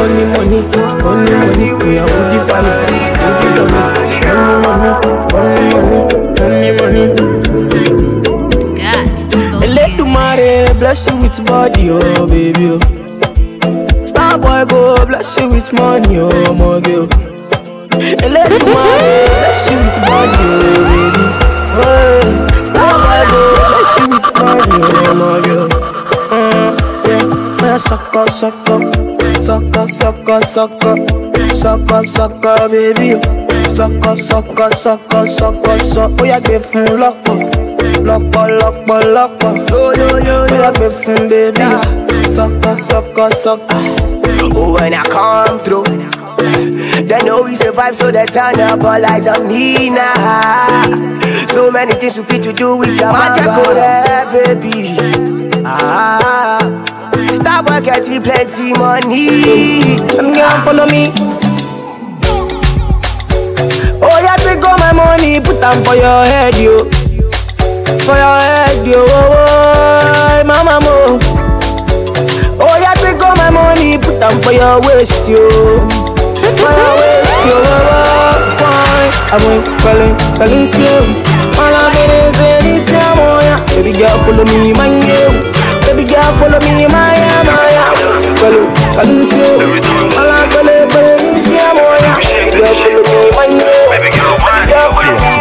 Only money, only money, we are only family. With body, oh baby. Oh. Star boy go bless you with money, oh my girl. Let the money bless you with body, oh baby. Oh, Star boy go bless you with money, oh my girl. Uh, yeah, man, suck up, suck up, suck up, suck up, suck up, baby. Suck up, suck up, suck. Oh yeah, give him lock up lọ́pọ̀ lọ́pọ̀ lọ́pọ̀ gbé fún bébí sọ́kọ̀ sọ́kọ̀ sọ́kọ̀. Oh, when I come through, they know we survive, so they turn up all eyes on me now. So many things we fit to do with your magic, go there, baby. Ah, stop getting plenty money. Them girl follow me. Oh yeah, take all my money, put them for your head, yo. For your head, yo. Oh, oh, mama mo. Oh yeah, take all my money, put them for your waist, yo. For your waist, yo. Oh, oh, why? I'm going calling, calling you. All I'm in is this oh yeah. Baby girl, follow me, my yo. Baby girl, follow me, my yeah. Calling, calling you. All I'm calling, calling oh yeah. Baby girl, follow me, my yo. Baby girl, follow me,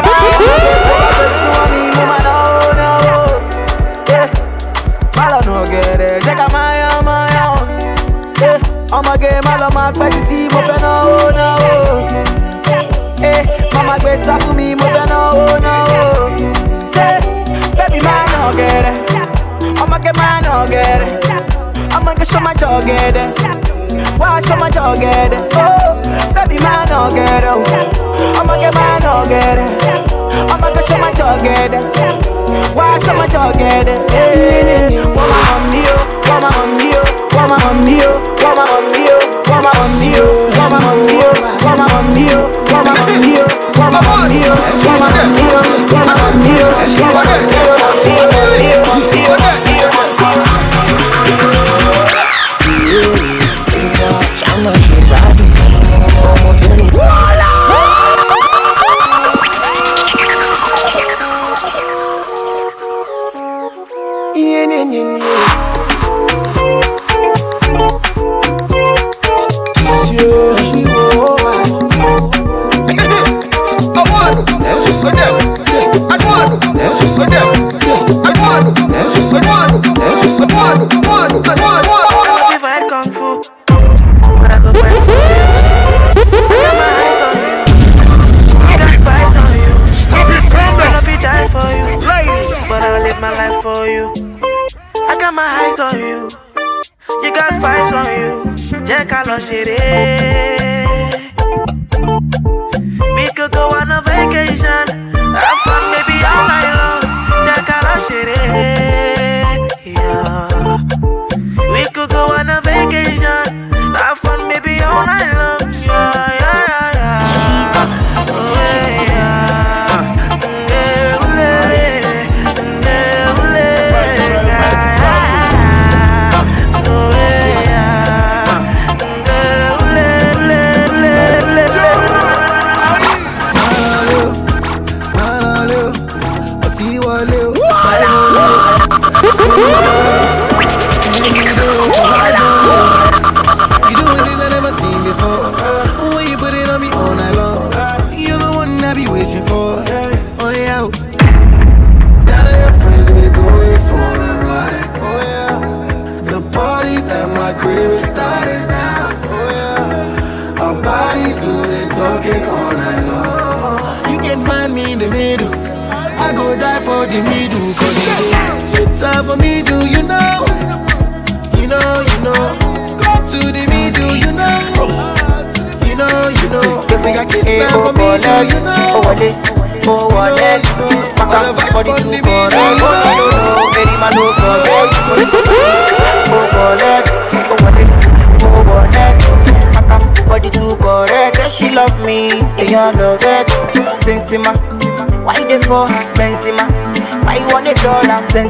I'm a game, get my a party team, mo fẹ́ náà ó náà ó. Ẹ mama gbé sá fún mi, mo fẹ́ náà ó náà ó. get it. Why show my dog, get it? Oh, baby, man, kẹ́ sọ́mà jọ ọ̀gẹ̀dẹ̀. Wá sọ́mà jọ get man, máa nà ọ̀gẹ̀dẹ̀ o. Ọmọ kẹ́ máa nà show my dog get it. Why show my dog get it? máa mama mí o, wọ́n mama hàn mí o wọ́n máa hàn mí o wọ́n máa hàn mí o wọ́n máa hàn mí o wọ́n máa hàn mí o wọ́n máa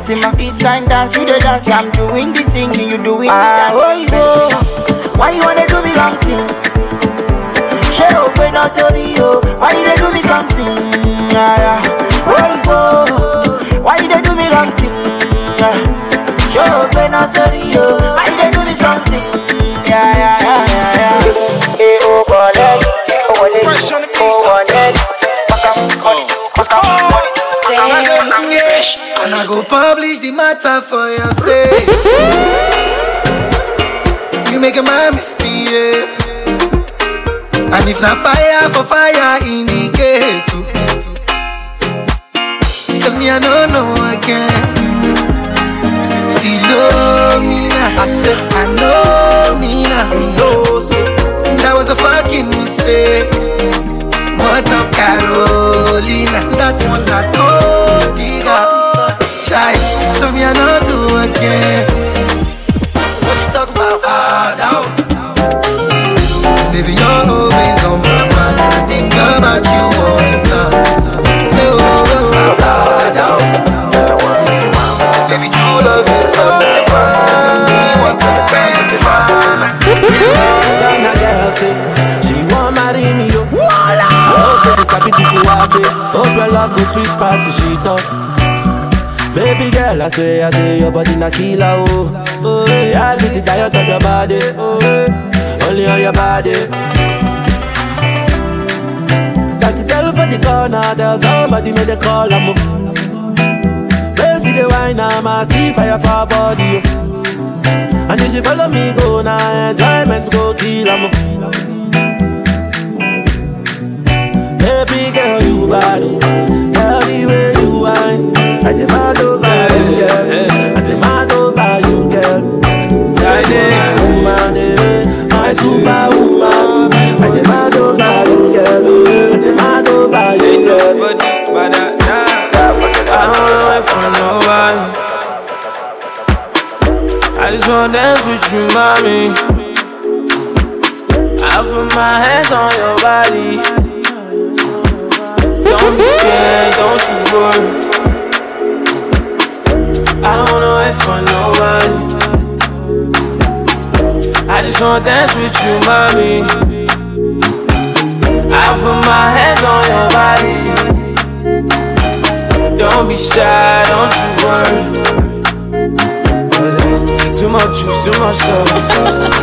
dollar? Sensima, this kind dance, you the dance, I'm doing the singing, you doing the dance. Ah, oh, you why you wanna do me long thing? She open up sorry, oh, yo, why you they do me something? Yeah, yeah. Oh, you why you they do me long thing? Yeah. She open up sorry, yo, why you they go publish the matter for your sake. You make a man misbehave. And if not fire for fire, indicate. Cause me, I don't know again. Philomena, I said, I know me now. No, so that was a fucking mistake. What of Carolina? That one I told you. Child, so me I not do again. What you talk about? Ah, down. Baby, you're always on my mind. I think about you all the time. Hey, what you talk about? Ah, down. Baby, true love is fine. Me want to fine. Ghana girl say she want marry me yo. Oh, say she sabi do kuwache. Hope your love go sweet pass the shit up. Baby girl, I swear, I say your body na killer oh. Oh, yeah, I get it tired of your body. Oh, only on your body. That girl for the corner, there's somebody made a call. I'm Where see the wine, I'm a see fire for body. Oh. And if she follow me go now, enjoyment go kill 'em. Baby girl, you oh. I girl. I girl. My superwoman. I girl. I. I don't. I just wanna dance with you, mommy. I put my hands on your body. Don't be scared, don't you worry. Wait for nobody. I just wanna dance with you, mommy. I put my hands on your body. Don't be shy, don't you worry. Too much juice, too much sauce.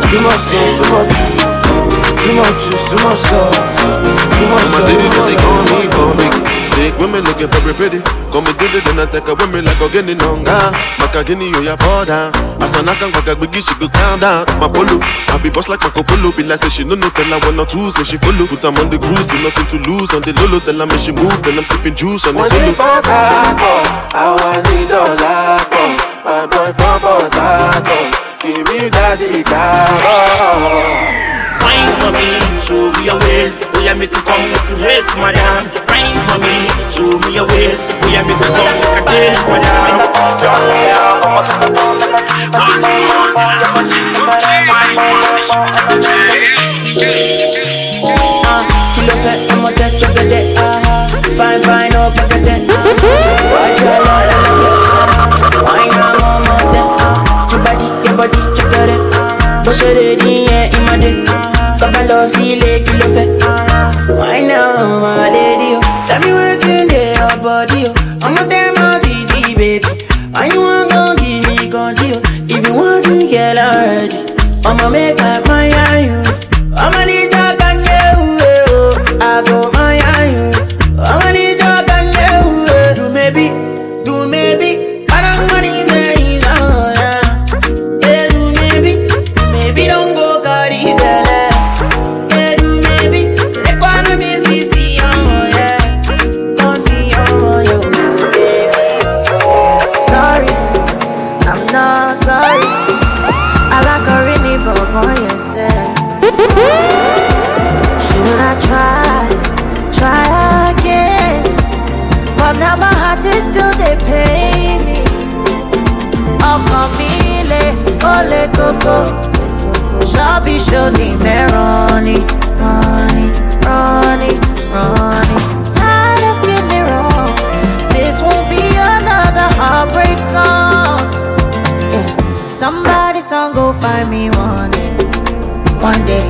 Too much sauce, too much juice. Too much juice, too much sauce. Too much My Big women looking very pretty. Call me did it, then I take a women like a guinea nonga. Maka guinea, you ya fall down. Asana kan kwaka biggie, she go calm down. My polo, I be boss like Marco Polo. Be like say she no no tell her one or twos, make she follow. Put them on the cruise, do nothing to lose. On the lolo, tell her make she move. Then I'm sipping juice on the solo. I want need all I My boy from Port Harcourt, give me daddy car. Wine for me, show me your waist. Oh yeah, make you come, make you race, madam. Wine for me, show me your waist. We yeah, make you come, make you taste, madam. Yeah, yeah, come on to the dance. What want, you want, wine Ah, kilo fait, I'm a touch of the day. Ah, fine, fine, oh, back at that. Ah, watch your love, and I Wine, I'm on my day. Ah, your body, your body, check it. Ah, push it in, yeah, in my day. Ah, kabalo, see, le, kilo fait. Ah, wine, I'm my lady. oh. Tell me what's in there, your body. oh. I'm a damn easy, baby. Why you want to give me control? If you want to get already, I'ma make up my you. I'ma need ni mẹ́rán ni, rán ni, running, running. Tired of getting it wrong. This won't be another heartbreak song. Yeah. Somebody song go find me one day, one day.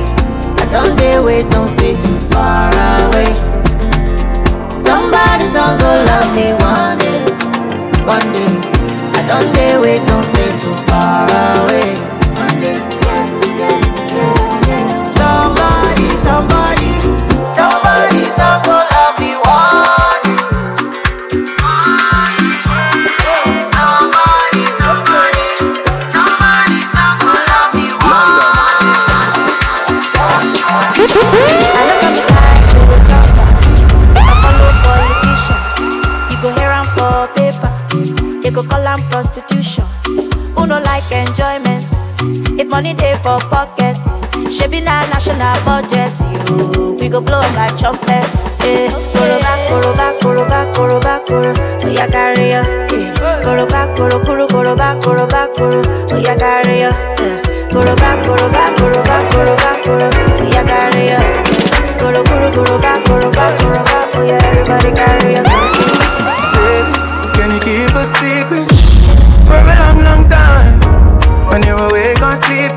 I don't dare wait, don't stay too far away. Somebody song go love me one day, one day. I don't dare wait, don't stay too far away. Money dey for pocket, shebi na national budget. You, we go blow like trumpet. Eh, koroba, koroba, koroba, koroba, koro. Oya carry ya. Eh, koroba, koro, koro, koroba, koroba, koro. Oya carry ya. Eh, koroba, koroba, koroba, koroba, koro. Oya carry ya. Koro, koro, koroba, koroba, koroba. Oya everybody carry ya. Baby, can you keep a secret for long, long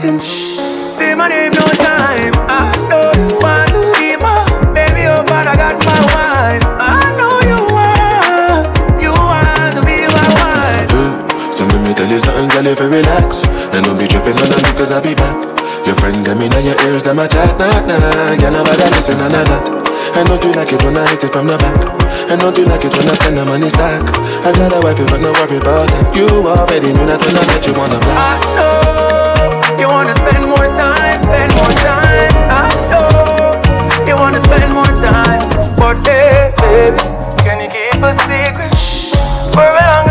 say my name no time. I don't want to be my baby, oh, but I got my wife. I know you want, you want to be my wife. Uh, so let me tell you something, girl, if you relax. And don't be tripping on me cause I'll be back. Your friend got me in your ears, them a chat, nah, nah. Girl, nobody listen, nah, nah, nah. And don't you like it when I hit it from the back? And don't you like it when I spend the money stack? I got a wife, but no worry about that. You already knew that when I met you on the I block know you wanna spend more time, spend more time. I know. You wanna spend more time, but hey, baby, can you keep a secret? For a long,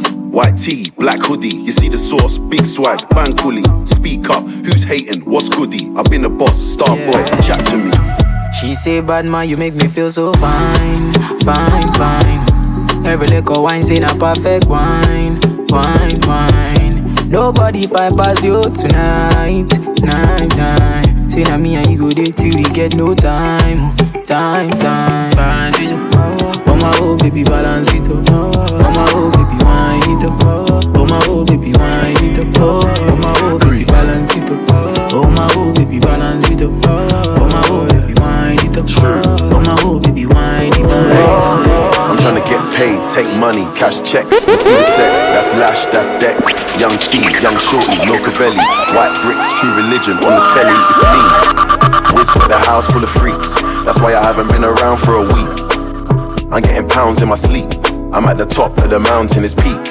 White tee, black hoodie, you see the sauce, big swag, bang coolie. Speak up, who's hating, what's goodie? I've been a boss, star boy, chat to me. She say, bad man, you make me feel so fine, fine, fine. Every little wine say a perfect wine, wine, wine. Nobody find past you tonight, night, night. Say na me and you go there till we get no time, time, time. Balance it up, oh my oh baby, balance it up, oh my oh baby, wine it up, oh my oh baby, wine oh, oh, it up, oh my oh baby, balance it up, oh my oh baby, balance it up, oh my oh baby, wine it up, oh my oh baby, wine it up. I'm trying to get paid, take money, cash checks. You see the set, that's Lash, that's Dex. Young C, Young Shorty, Milcavelli. White bricks, true religion, on the telly, it's me. Got the house full of freaks, that's why I haven't been around for a week. I'm getting pounds in my sleep, I'm at the top of the mountain, it's peak.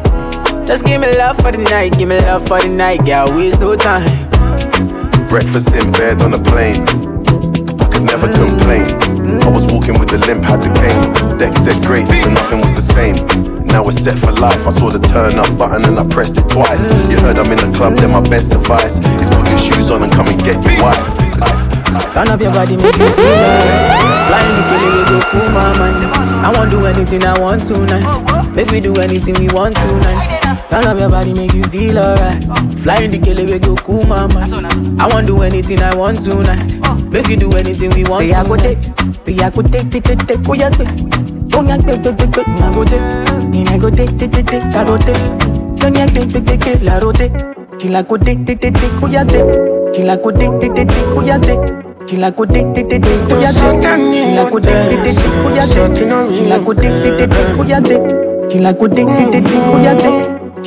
Just give me love for the night, give me love for the night, girl. Waste no time. Breakfast in bed on a plane. I could never complain. I was walking with the limp, had the cane. Deck said great, so nothing was the same. Now we're set for life. I saw the turn up button and I pressed it twice. You heard I'm in the club, then my best advice is put your shoes on and come and get your wife. Turn up your body, make you feel the killer, we go cool my mind. I won't do anything I want tonight. Make we do anything we want tonight. Turn up your body, make you feel alright. Flying the killer, we go cool my mind. I won't do anything I want tonight. Make we do anything we want. Say I go take, say I go take, take, take, take, oh yeah, take. Oh yeah, take, take, take, take, I go take. And I go take, take, take, take, I go take. Don't yeah, take, take, take, take, la rote. She like go take, take, take, take, oh yeah, take. Like go take, take, take, take, oh yeah, take. Like go dick dick dick dick, oh yeah dick. Like go dick dick dick dick, oh yeah dick. Like go dick dick dick dick, oh yeah dick. Like go dick dick dick dick, oh yeah dick.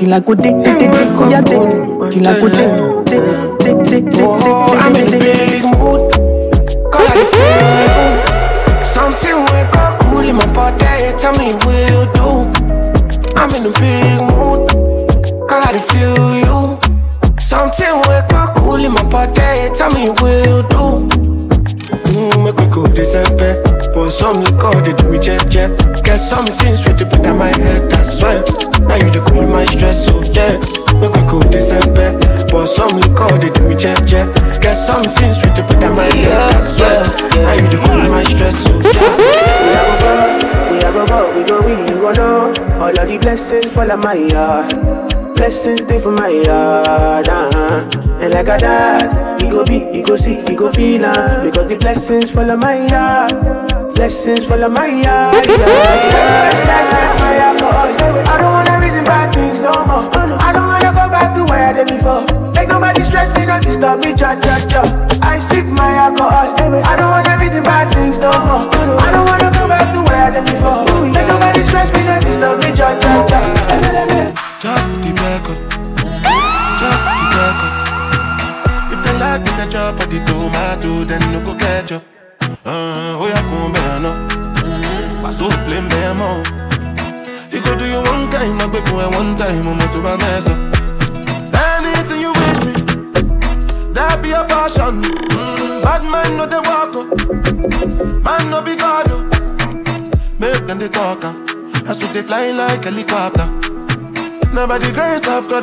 Like go dick dick dick dick, oh yeah dick. Like go dick dick dick dick dick dick Oh, I'm in big mood. Cause I feel something wake up cool in my body. Tell me what you do. I'm in a big mood. Cause I feel you. Something wake up cool in my body. Tell me what you do. Make we go December. But some liquor, they do me jet jet. Get some things with the put on my head, that's why. Now you the cool my stress, so yeah. Make we go December. But some liquor, they do me jet jet. Get some things with the put on my head, that's why. Now you the cool my stress, so yeah. We have a go go, we go we, you go know. All of the blessings fall on my yard. Blessings stay for my yard, uh-huh. And like a dad, he go be, he go see, he go feel uh, Because the blessings fall on my yard. Blessings fall on my yard, yeah, yeah. I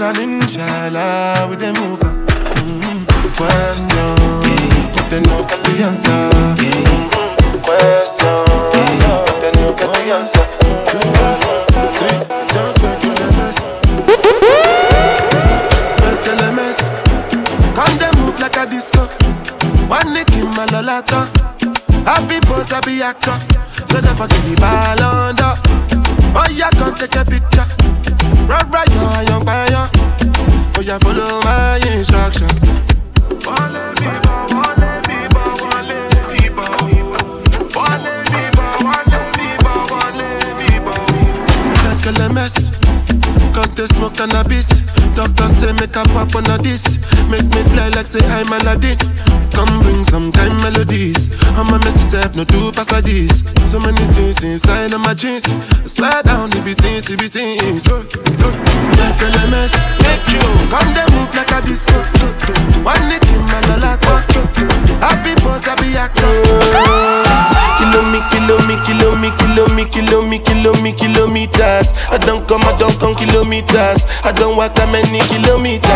God and inshallah we dey move. Mm-hmm. Question, but they no got the answer. Say I'm Come bring some kind melodies. I'm a messy self, no two pass this. So many things inside of my jeans. I swear down, it be things, it be things. Oh, oh. Like LMS, make you come they move like a disco. One nick in my lolata. Happy boss, happy actor. Kilo me, kilo me, kilo me, kilo me, kilo me, kilo me, kilometers. I don't come, I don't come kilometers. I don't walk that many kilometers.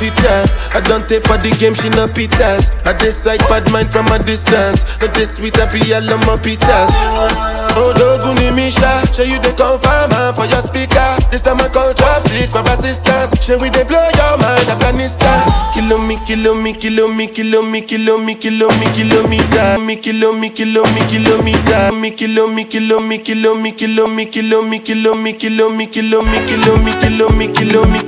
Teacher. I don't take for the game, she no pitas. I decide bad mind from a distance. But this sweet happy, I love my pitas. Oh, Doguni Misha, show you the confirm man for your speaker. This time I call chopsticks for assistance. Show we they blow your mind, Afghanistan. Kilo me, kilo me, kilo me, kilo me, kilo me, kilomita, mikilo, me kilo me, kilometer. Me, kilo me, kilo me, kilometer. Me, kilo me, kilo me, kilo me, kilo me, kilo me, kilo me, kilo me, kilo me,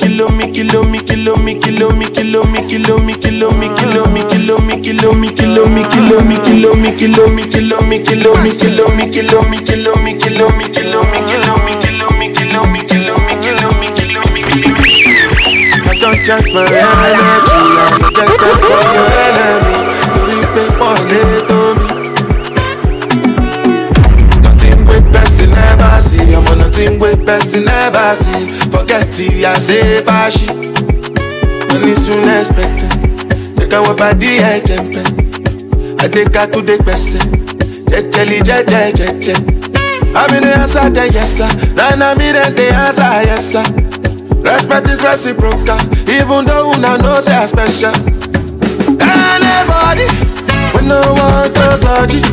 kilo me, kilo me, kilo me, kilo me, kilo me, kilo me, kilo me, kilo me, kilo me, kilo me, kilo me, kilo me, kilo me, me, me, me, me, me, me, me, me, me, me, me, me, me, me, me, me, me, me. I don't check my energy, I'm rejected from your enemy. Torí pé pọ̀ lé tó mi. Nothing wey person never see, ọmọ nothing wey person never see. Forget it, I say fashi. Money soon expected. Jẹ́ káwọ́ bá dí ẹ̀jẹ̀ ń pẹ́. Adékakúdé gbẹ̀sẹ̀. Jẹ́jẹ́lì jẹ́jẹ́ jẹ́jẹ́. Àmì ní answer then yes sir. Nana mi then dey answer yes sir. Respect is reciprocal, even though una know say I special. Anybody, we no want to it.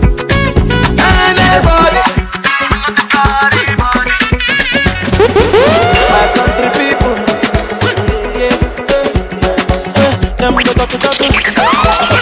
Anybody, the. My country people. Yes. Them go to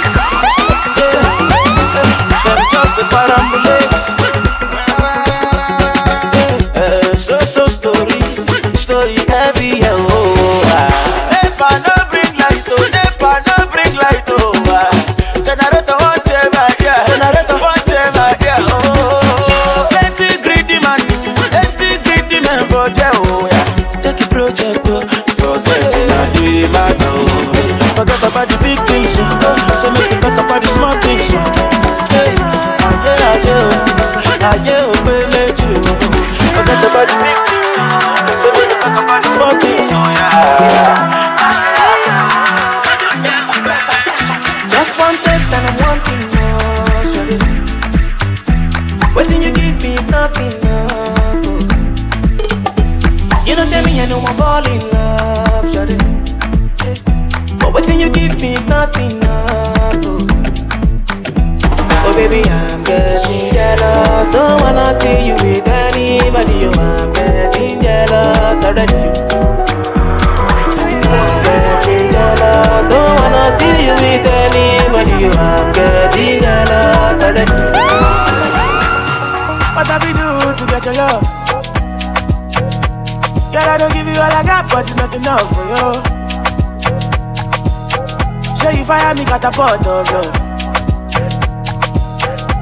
catapult of love.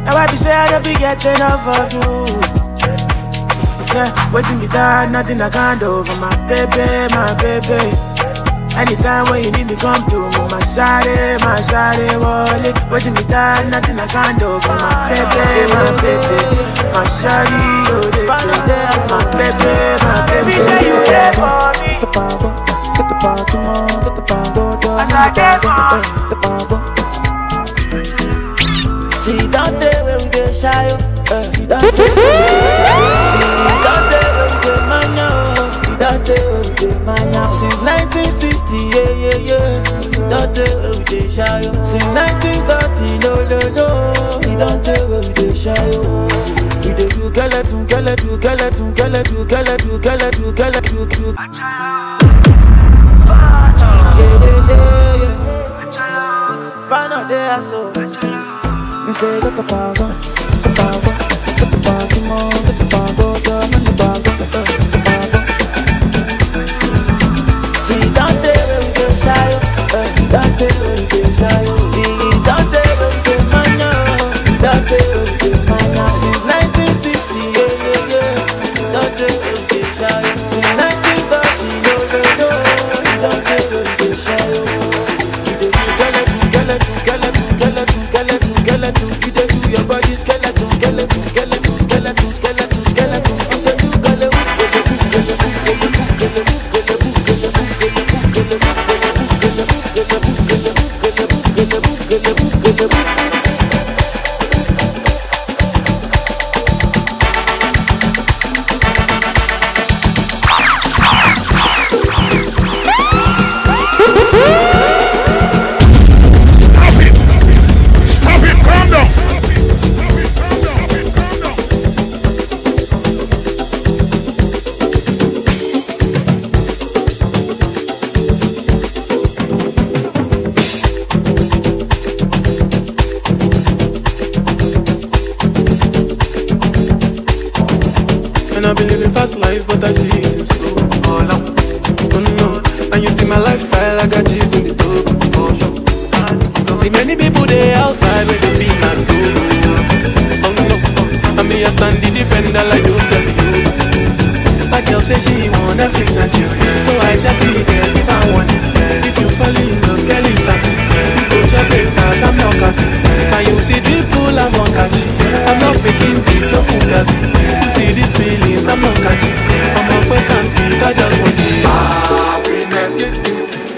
Now I be say I don't be getting enough of you. Yeah, waiting me down, nothing I can't do for my baby, my baby. Anytime when you need me, come through. Me, my shawty, eh, my shawty, eh, wallet. Waiting me down, nothing I can't do for my baby, my baby. My shawty, oh, they My baby, my baby. Say you there for me. Get the the power, come on, get the girl. As I get for Get the power. See, don't tell where we get shy, oh. Eh, See, don't where we get oh. See, don't tell where we get mania. Since 1960, yeah, yeah, yeah. Don't tell where we get shy, oh. Since 1930, no, no, no. Don't tell where we get shy, oh. We dey do skeleton, skeleton, skeleton, skeleton, skeleton, skeleton, skeleton, skeleton. Yeah, So. Me say the power, get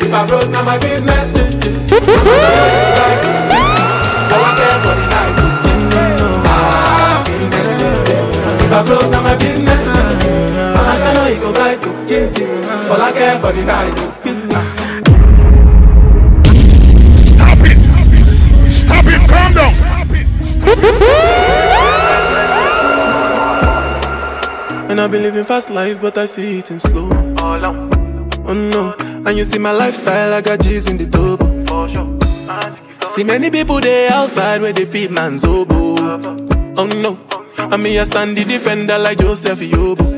If I broke, now my business. If I broke down my business, I shall know you go right to All I care for the night. Stop it. Stop it, calm down. And I've been living fast life, but I see it in slow. Oh no, and you see my lifestyle, I got G's in the double. See many people there outside where they feed man's oboe. Oh no, and me I stand the defender like Joseph Yobo.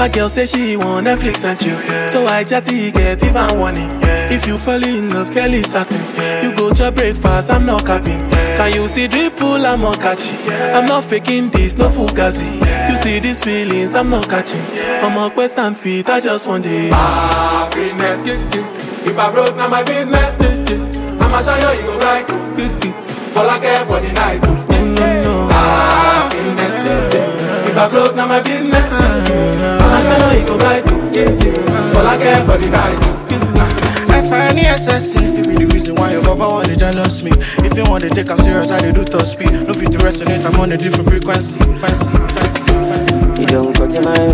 My girl say she want Netflix and chill, so I chatty get even warning. If you fall in love, Kelly satin. You go to breakfast, I'm not capping. Can you see drip pull, I'm not catching. I'm not faking this, no fugazi. You see these feelings, I'm not catching. I'm a quest and feet, I just want it. Happiness. If I broke, now my business. I'ma show you, you go right. All I care for the night. If I broke, now my business. I'ma show you, you go right. All I care for the night. I find the excessive, it be the reason why your baba want to jealous me. If you want to take I'm serious, I dey do top speed. No fit to resonate, I'm on a different frequency. frequency, frequency. You don't cut in my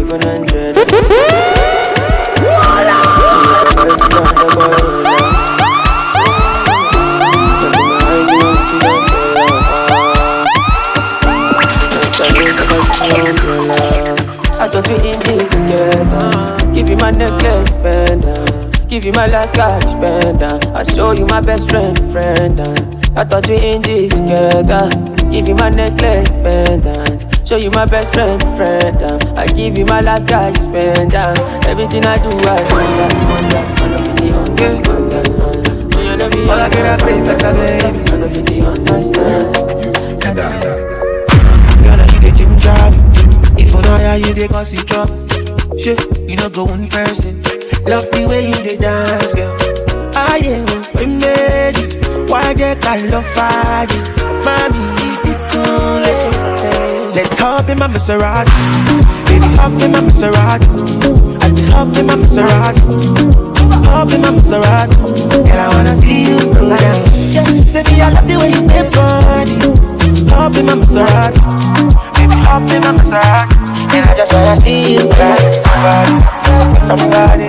even hundred. I thought we in this together. Give you my necklace, pendant. Give you my last cash, pendant. I show you my best friend, friend. I thought we in this together. Give you my necklace, pendant. Show you my best friend, friend. I give you my last cash, pendant. Everything I do, I under, under, under 50, under, under, under. You know me, all I get a break, better, baby. Under 50, understand. Girl, know how you dey cause it drop. Shit, you know go one person. Love the way you dey dance, girl. I am we made it. Why you can love fire? Mommy, you be cool. eh. Let's hop in my Maserati. Baby, hop in my Maserati. I said hop in my Maserati. Hop in my Maserati. Girl, I wanna see you down. Yeah, say me, I love the way you make body. Hop in my Maserati Baby, hop in my Maserati I just wanna see you Somebody, somebody somebody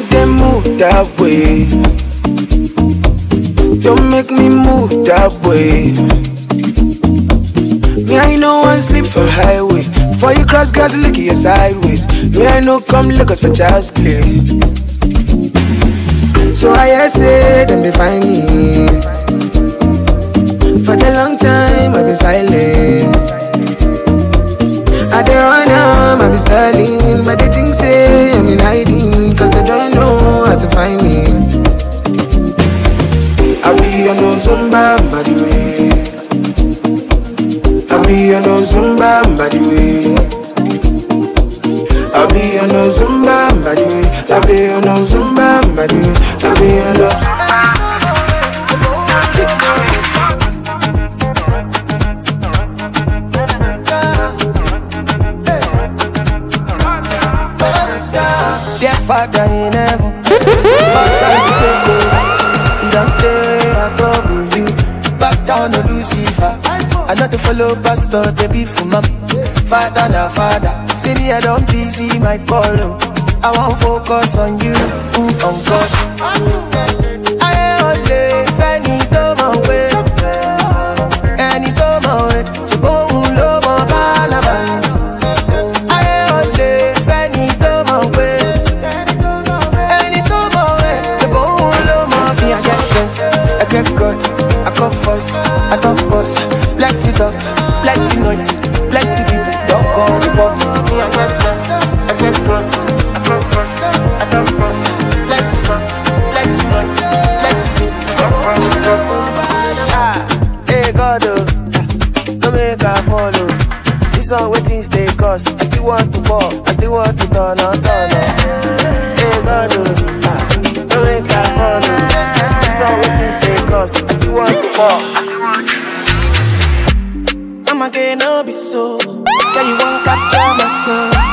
know they move that way. Don't make me move that way. Me, I know one sleep for highway. For you cross gas, look you sideways. Me, I know come look us for child's play. So I say, them they find me. For the long time, I've been silent. I dey run am, I be styling. But they think say I'm in hiding Cause they don't know how to find me. I be on no Zumba by the way. I be on no Zumba by the way. I be on no Zumba by the way. I be on no Zumba by the way. I be on no Zumba follow pastor, they be for mom. Father na father, see me I don't busy my call. oh. I want focus on you, mm, on God. Want to ball, I still want to turn on, turn on. Hey God, oh, ah, no make I follow. This one waiting stay cause I still want to ball. I'ma get no be so. Yeah, you won't capture my soul.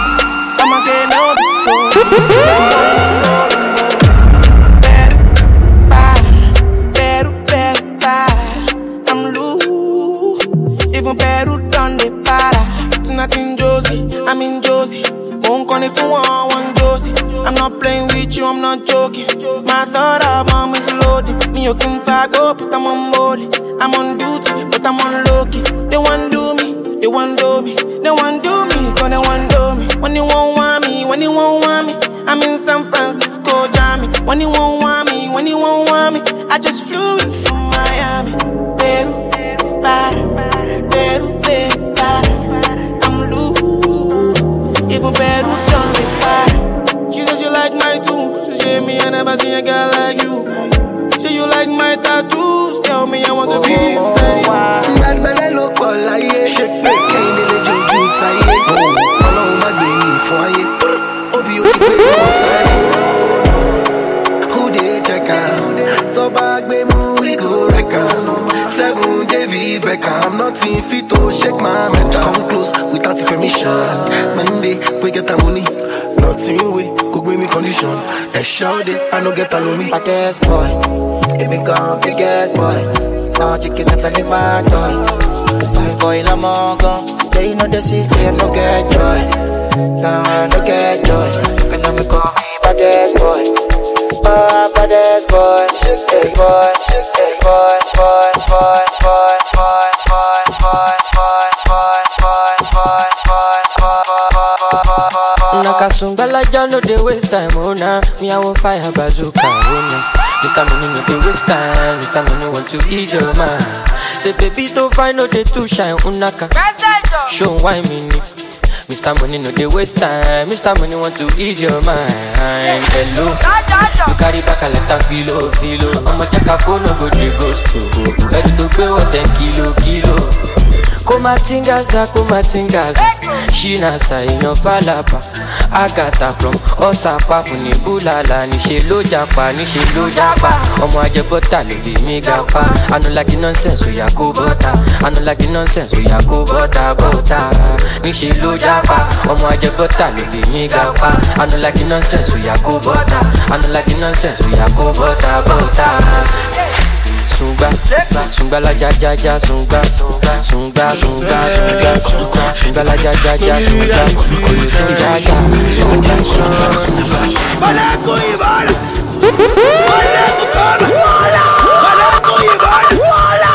They want do me, they want do me, cause they want do me. When you won't want me, when you won't want me, I'm in San Francisco, Jammy. When you won't want me, when you won't want me, I just flew in from Miami. Peru, para, Peru, para. I'm loose, even Peru done me para. She says she like my tunes, she say me I never seen a girl like you. Say you like my tattoos, tell me I want to be oh, inside you. I'm not in fit to shake my mind. Come close without permission. Monday, we get a money. Nothing we could be me condition. A short I no get alone. Baddest boy, it me gone biggest boy. Now chicken up any my toy. My boy, I'm. They know the city, no get joy. Now I no get joy. Can I me call me baddest boy? Oh, baddest boy, shake boy, shake boy, boy, boy, boy. boy. Nakasungala ja no waste time, oh nah. Me I want fire bazooka, oh nah. Mr. Money no dey waste time, Mr. Money want to ease your mind. Say baby to find no dey too shine, oh, unaka. Show why me ni. Mr. Money no dey waste time, Mr. Money want to ease your mind. Hello, you carry back a lot of filo, filo. I'ma check a phone, no go dey ghost. Ready to pay what ten kilo, kilo. Kumatingaza kumatingaza. Shinasa inofalapa agata from ọsàpá fún ní búlàlà níṣẹ ló japa níṣẹ ló japa ọmọ ajẹbọta ló bí mi gapa anulaki nonsense oya kó bọta anulaki nonsense oya kó bọta bọta níṣẹ ló ọmọ ajẹbọta ló bí mi gapa anulaki nonsense oya kó bọta anulaki nonsense oya kó bọta bọta sunga, sunga la ja ja ja sunga, sunga sunga sunga, sunga la ja ja ja sunga, koyo sunga ja, sunga sunga sunga. Balaco Ibarra, balaco Ibarra, balaco Ibarra,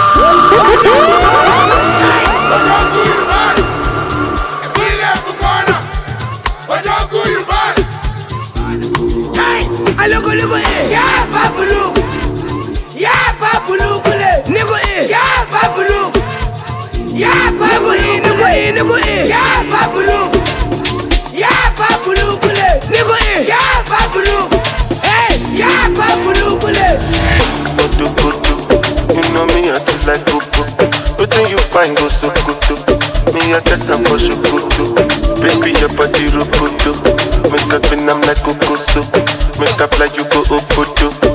balaco Ibarra. Loco, loco, eh. Yeah. like boo boo. Waiting you find go so good too. Me I get them for so good too. Baby your body rude too. Make up in I'm like go go so. Make up like you go up too.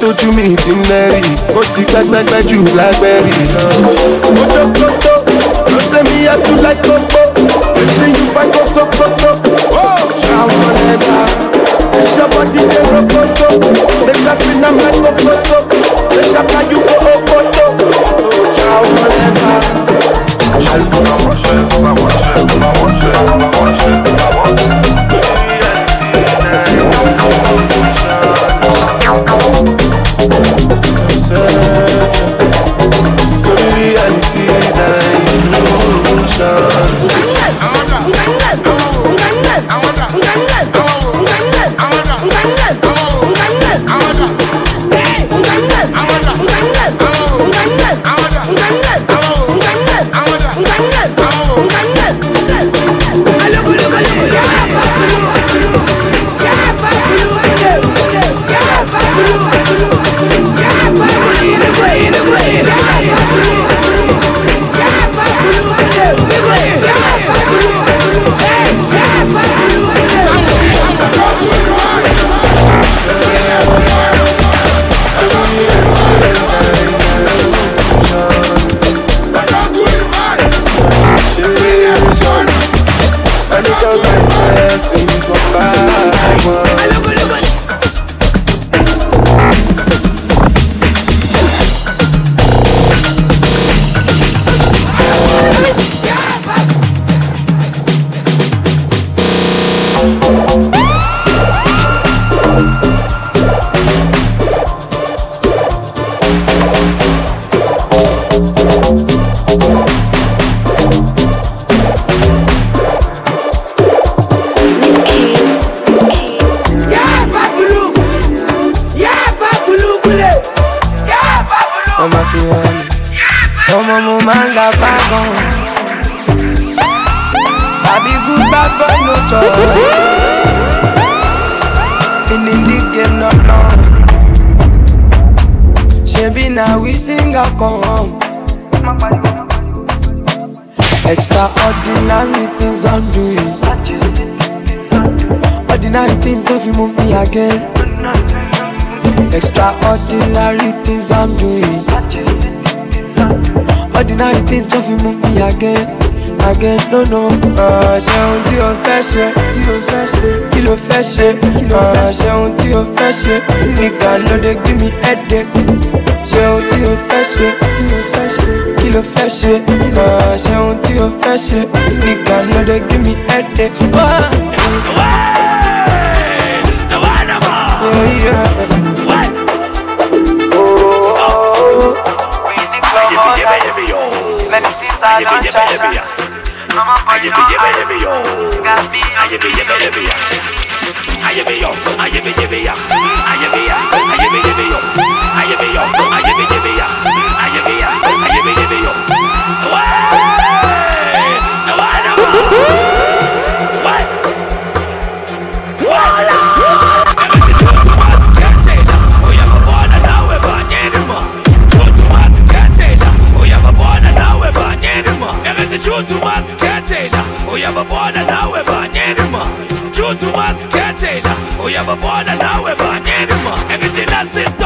tójú mi ti ń lẹ́rì ó ti gbẹ́gbẹ́gbẹ́ jù lágbẹ́rì náà. ojú kótó ló ṣe mí yàtú láì kókó ètí yìí fà kó so kótó. ó ṣàwọn ẹ̀ka ìṣọ́bọ̀dì lè ro kótó lẹ́ka sí náà mẹ́kó kótó lẹ́ka kájú kó ó kótó. ó ṣàwọn ẹ̀ka. Shit, my shit, my shit, my shit. Ọmọ fi wọn ni ọmọ mo máa ń ga bákan. àbí good bad boy no choice. in the game not long. ṣebí na we sing come. Extraordinary things I'm doing. Ordinary things don't move me again. Extraordinary things I'm doing. Ordinary things don't feel move me again. Again, no, no. Uh, Ṣeun tí o fẹ́ ṣe, kí ló fẹ́ ṣe? Uh, Ṣeun tí o fẹ́ ṣe, nìkan ló dé give me headache. Ṣeun tí o kill ṣe, kí ló fẹ́ ṣe? Uh, Ṣeun tí o fẹ́ ṣe, nìkan ló dé give me headache. Oh. Yeah, yeah. I'm a baby, I be your baby, yo. I'm a baby, I be your, I be your, I be your, I be your, I be your. Chutu masketela uyababona nawe banyenima Chutu masketela uyababona nawe banyenima Everything I said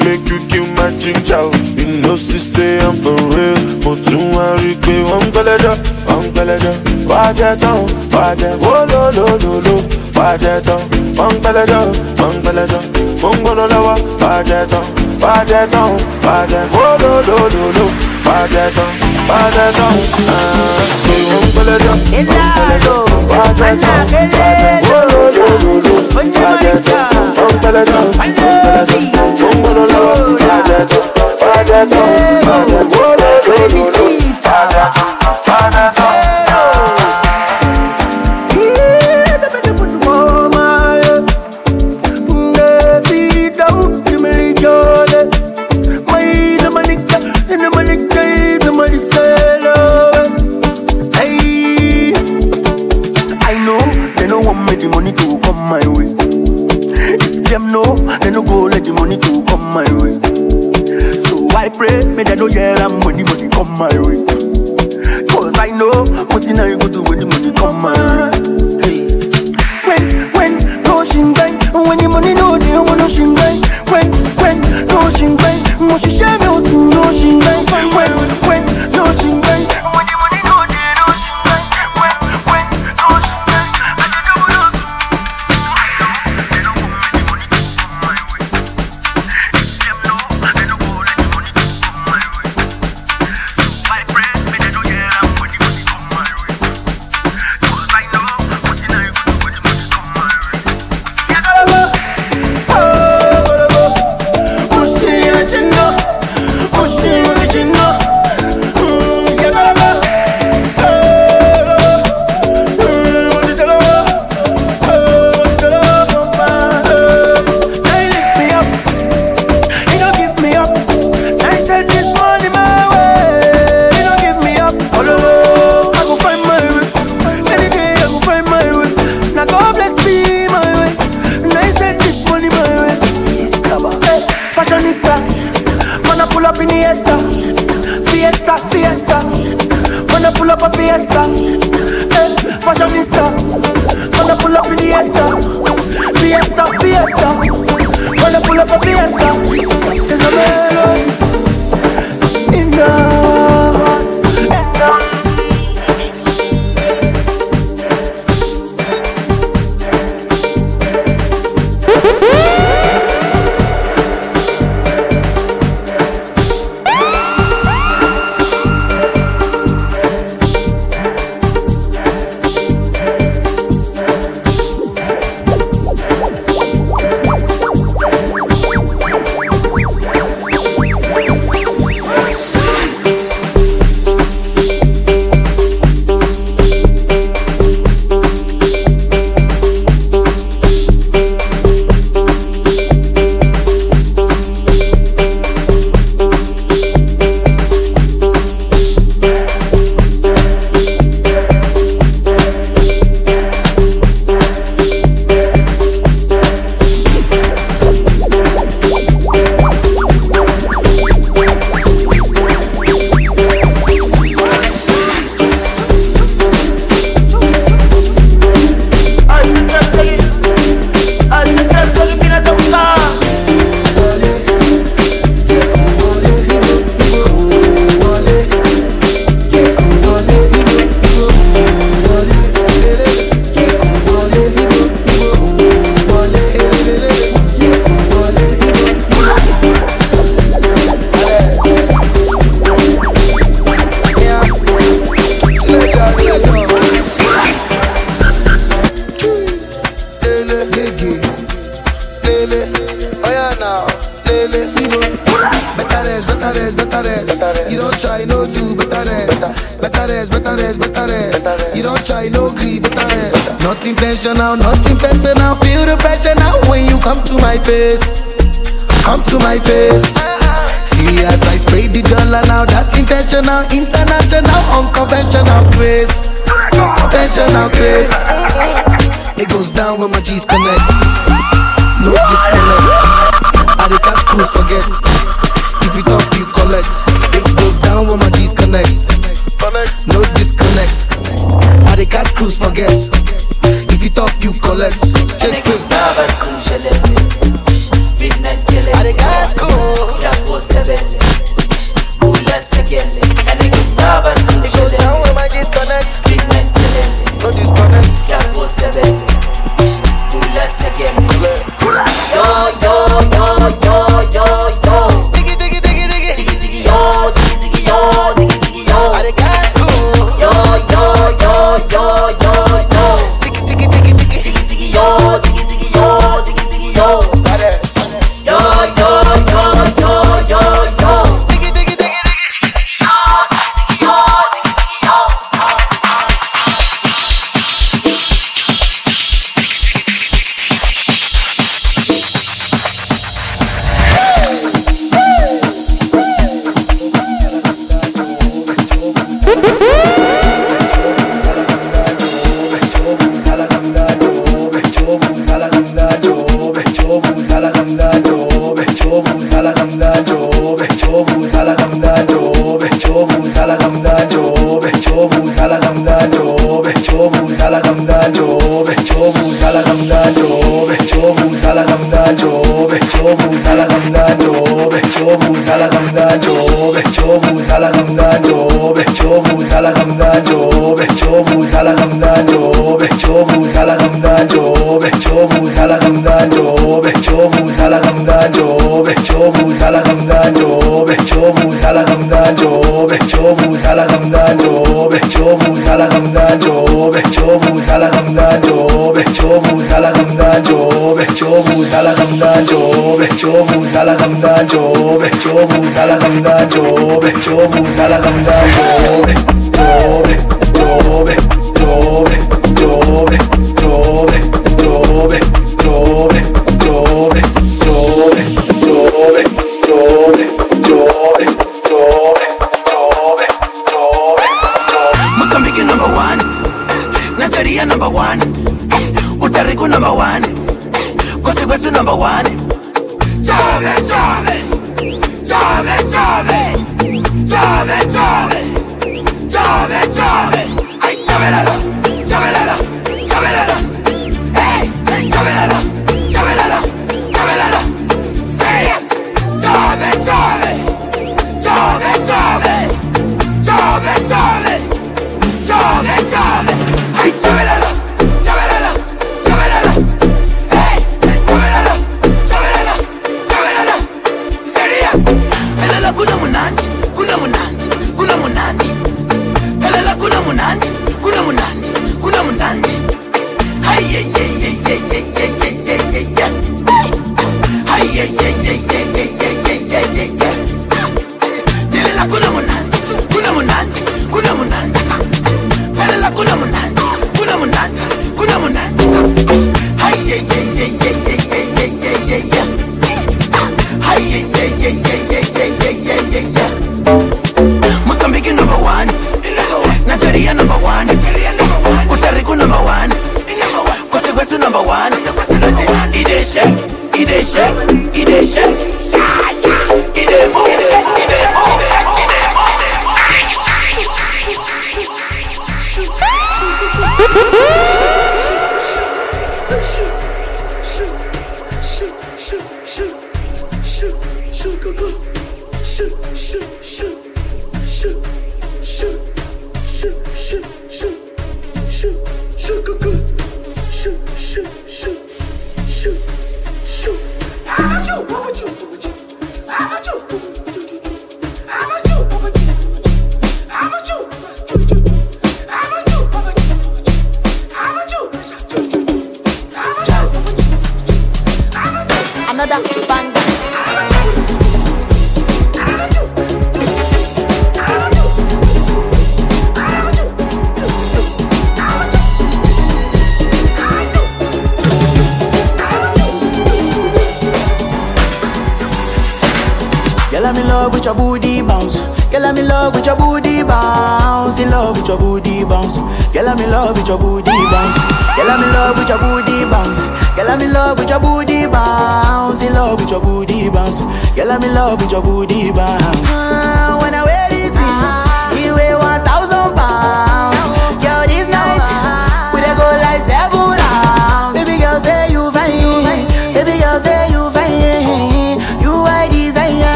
chicha o. You know she I'm for real. Mo tún wá rí i pé wọ́n ń gbẹ́lẹ́jọ́, wọ́n ń gbẹ́lẹ́jọ́. Wá jẹ́ tán o, wá jẹ́ wólólólóló. Wá jẹ́ tán, wọ́n ń gbẹ́lẹ́jọ́, wọ́n ń gbẹ́lẹ́jọ́. Mo ń gbóná lọ́wọ́, wá jẹ́ tán, wá jẹ́ tán o, wá jẹ́ wólólólóló. Wá jẹ́ tán, wá tán. Pé wọ́n ń gbẹ́lẹ́jọ́, wọ́n ń gbẹ́lẹ́jọ́. Wá jẹ́ intelligent, intelligent. Bungolo love, Gonna pull up a fiesta. Hey, fashionista. Gonna pull up in the Fiesta, fiesta. Gonna pull up a fiesta. izquierda.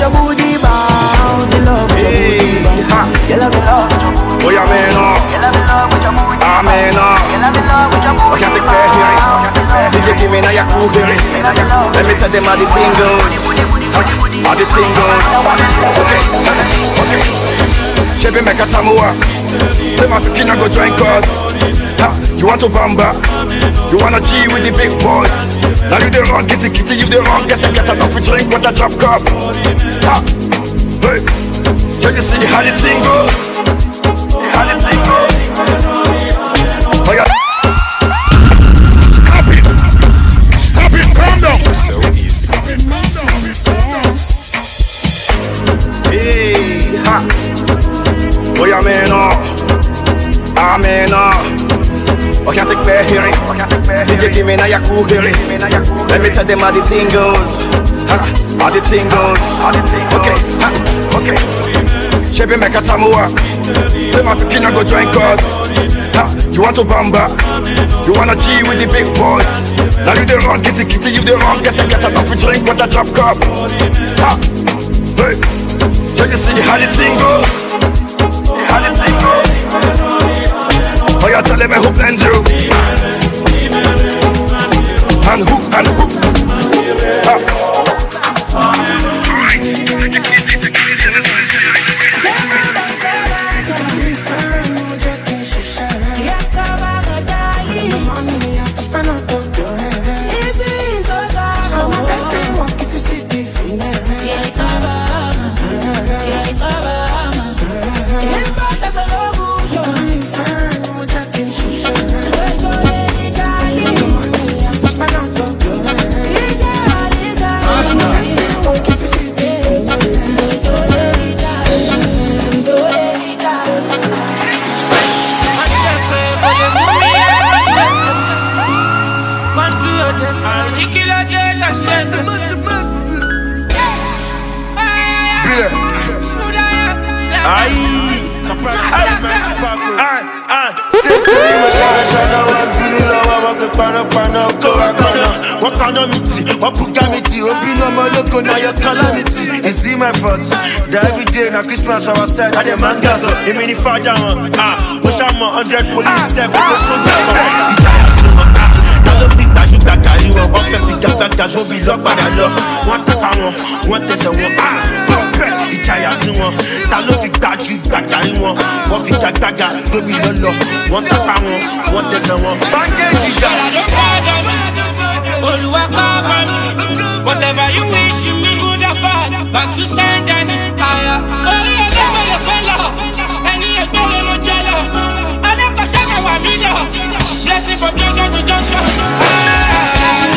With your booty bounce. In love with your booty bounce. Girl, I'm in love with your booty Oye, ameno. Girl, I'm in love with your booty Ameno. Girl, I'm in love with your booty te bounce. DJ, give me now your hearing. Let me tell them how the thing goes. How the thing goes. Okay, okay. Chebe meka tamua. Say my pikin go join God. Ha, you want to bamba? You wanna G with the big boys? Now you the wrong, get the kitty, you the wrong, get the get enough we drink with a drop cup. Ha, hey, can you see how the thing goes? How the thing goes? Oh, can't take bad hearing. DJ, give me now your cool hearing. Let me tell them how the thing goes. How the thing goes. Okay, okay. Chebe meka tamua. Say my pikin go join. Ha, you want to bamba? You wanna G with the big boys? Now you the wrong, get the kitty, you the wrong, get the get enough we drink with a drop cup. Ha, hey. So you see how the thing goes? You tell you? And who, and who? Wọ́n kaná mi tì wọ́n bùgá mi tì bínú ọmọ ológo náà yọ calamity. you see my fault. That every day na christmas our side i dey manga sọ èmi ni fada wọn mo ṣàmọ hundred police kó tó sójà kan gbajúgbajà rí wọn wọ́n fẹ́ fi gbàgbàgbà sóbi lọ́padà lọ wọ́n tàpá wọn wọ́n tẹsẹ̀ wọn ọ̀pẹ ìjayà sí wọn ta ló fi gbajúgbajà rí wọn wọ́n fi gbàgbàgbà lóbi lọ́lọ́ wọ́n tàpá wọn wọ́n tẹsẹ̀ wọn. bandage ìjà. Olúwa cover me. Whatever you wish me, good or bad, but to send any higher. Orí ẹlẹ́wọ̀n lè pẹ́ lọ, ẹni ẹgbẹ́ rẹ̀ mo jẹ mi lọ, blessing from junction to junction.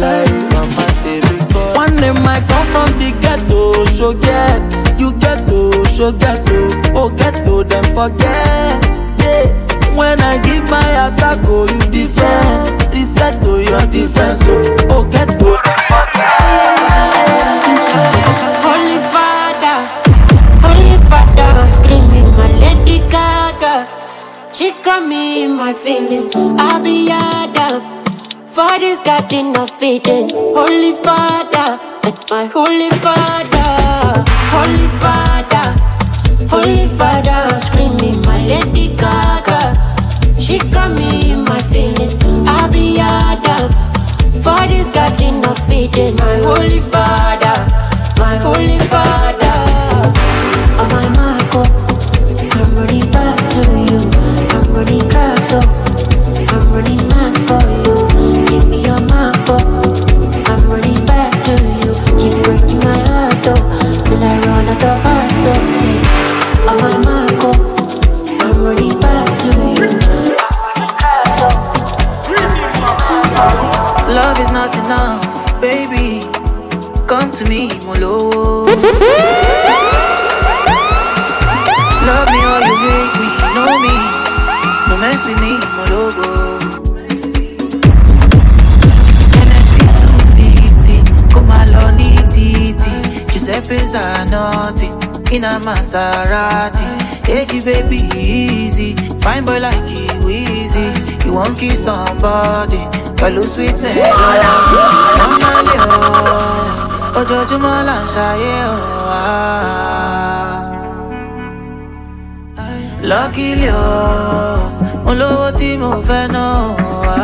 Kọ́. One name I come from the ghetto, so get. You ghetto, so ghetto, oh ghetto dem forget. Yeah. When I give my attack, oh you defend. Reset to your defense, oh, oh ghetto dem Holy Father, Holy Father, I'm screaming my Lady Gaga. She got me in my feelings. I'll be Adam. This garden of Eden. Holy Father, my Holy Father, Holy Father, Holy Father, screaming my Lady Gaga. She got me in my feelings. I'll be Adam. This garden of Eden, my Holy Father, my Holy Father. In a Maserati. Hey, baby, easy. Fine boy like you, easy. You won't kiss somebody. Pẹ̀lú sweet melody. Normally, oh, ojoojúmọ́ là ń ṣayé o. Luckily, oh, mo lówó tí mo fẹ́ ná o. ah.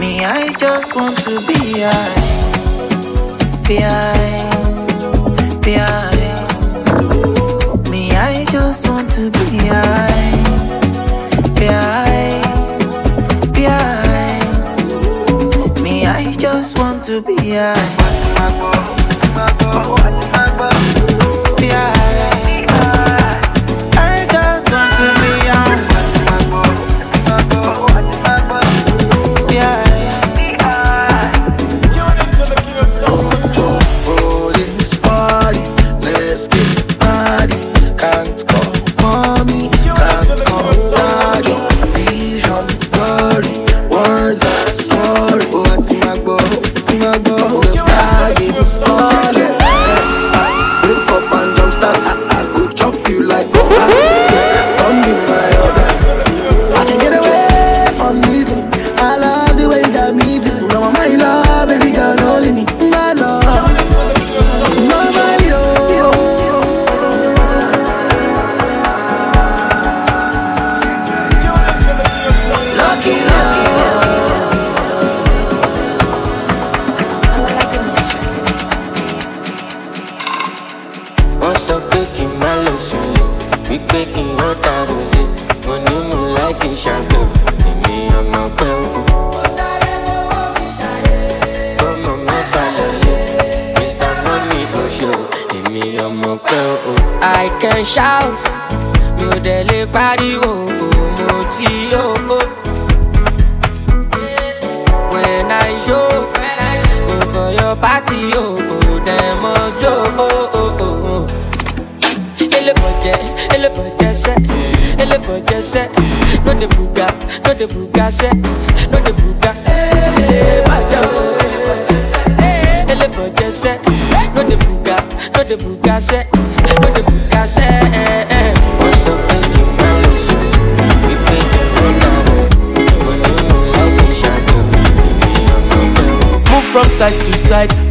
Me, I just want to be high. Be high. Be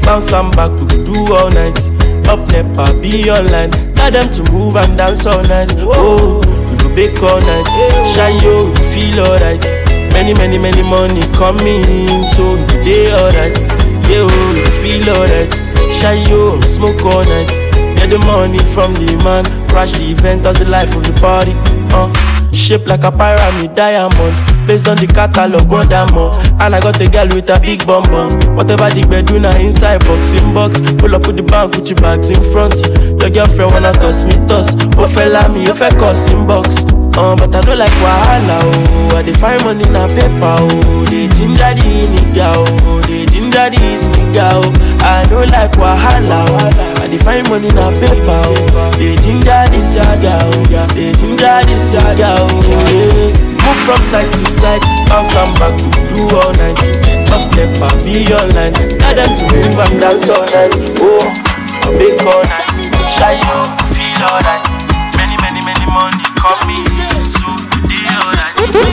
bounce and back, we could do all night. Up nepa, be online. Tell them to move and dance all night. Oh, we go bake all night. Shy yo, we feel alright. Many, many, many money coming, so we go day alright. Yeah, oh, we feel alright. Shy yo, smoke all night. Get the money from the man, crash the event, that's the life of the party. Uh, shaped like a pyramid diamond. Based on the catalog, one damn more. And I got a girl with a big bum bum. Whatever the bed do now inside box in box. Pull up with the bank, put your bags in front. Your girlfriend wanna toss me toss. Oh fella me, you fẹ́ cuss in box. Uh, but I don't like wahala oh. I dey find money na paper oh. Dey ginger the nigga oh. Dey ginger this nigga oh. I don't like wahala oh. I dey find money na paper oh. Dey ginger this nigga oh. Dey ginger this nigga oh. Move from side to side, bounce and back, we do all night. Up never be online. Tell them to move and dance all night. Oh, big all night. Shy you, feel alright. Many, many, many money coming.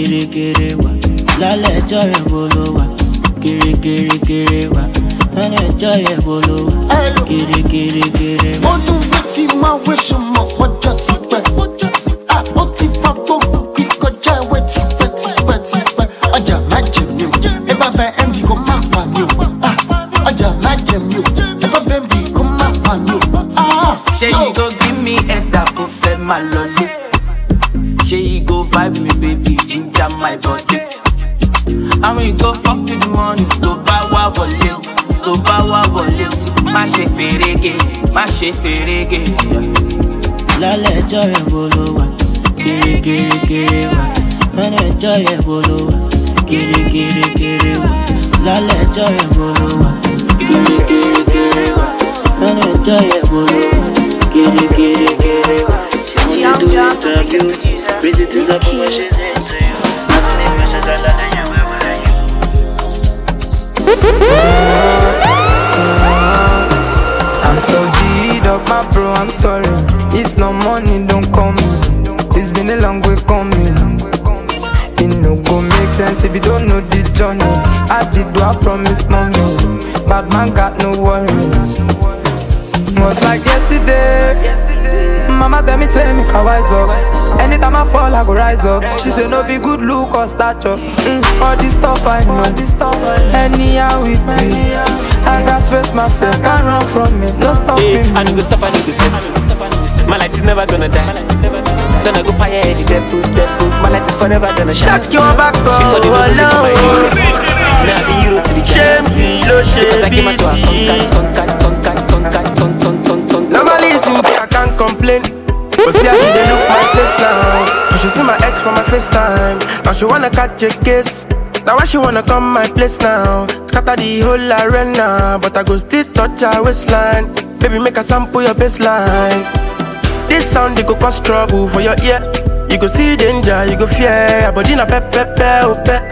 kéré wà. Lálẹ́ ẹjọ́ yẹn wo ló wà? Kéré kéré kéré wà. Lálẹ́ ẹjọ́ yẹn wo ló wà? Kéré kéré kéré wà. ọdún mi ti máa wé ṣùgbọ́n ọjọ́ ti pẹ́. Ó ah, ti fa gbogbo kíkọjá ìwé tipẹ́ tipẹ́ tipẹ́ ọjà má jẹ mi o. Ẹ bá bẹ md kó má pa mi o. Ah, ọjà má jẹ mi o. Ẹ bá md kó má pa mi o. Ah. ṣé yìí go give me ẹ̀dà kò fẹ́ máa lọ. Ṣe fèrègé. lálẹ́ ẹjọ́ yẹn bó ló wà kéré-kéré-kéré wà lálẹ́ ẹjọ́ yẹn bó ló wà kéré-kéré-kéré wà lálẹ́ ẹjọ́ yẹn bó ló wà kéré-kéré-kéré wà lálẹ́ ẹjọ́ yẹn bó ló wà kéré-kéré-kéré wà. She do interview, crazy things happen when she's into you. Ask me questions, I love you, where were you? Sorry. If no money, don't call me. It's been a long way coming. It no go make sense if you don't know the journey. I did do I promise, mommy. Bad man got no worries. Was like yesterday. Mama tell me, tell me, can wise up. Anytime I fall, I go rise up. She say no be good look or stature. Mm, all this stuff I know. Anyhow we be. I got face my face, can't run from it. No Hey, stopping. I no go stop, I go set. My light is never gonna die. Gonna go fire any devil, devil. My light is forever gonna shine. Shut your back up, Before they go look my hero. alone. Now the hero to the lo Because I came out to a conquer, conquer, conquer, conquer, conquer, conquer. Normally simply I can't complain But see how she look my face now Cause she see my ex from my FaceTime Now she wanna catch a case Now why she wanna come my place now? Scatter the whole arena But I go still touch her waistline. Baby make a sample your baseline. This sound they go cause trouble for your ear. You go see danger, you go fear. Your body na pep pep pep oh pep